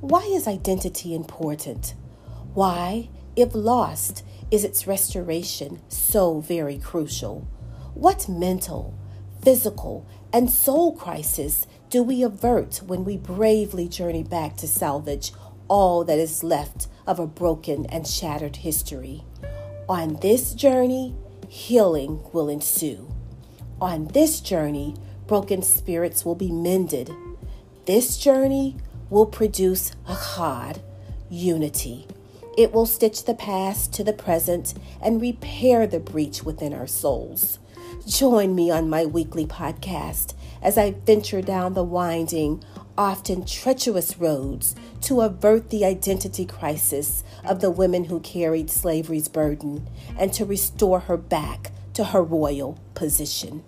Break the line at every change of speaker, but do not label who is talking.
Why is identity important? Why, if lost, is its restoration so very crucial? What mental, physical, and soul crisis do we avert when we bravely journey back to salvage all that is left of a broken and shattered history? On this journey, healing will ensue. On this journey, broken spirits will be mended. This journey will produce a achad, unity. It will stitch the past to the present and repair the breach within our souls. Join me on my weekly podcast as I venture down the winding, often treacherous roads to avert the identity crisis of the women who carried slavery's burden and to restore her back to her royal position.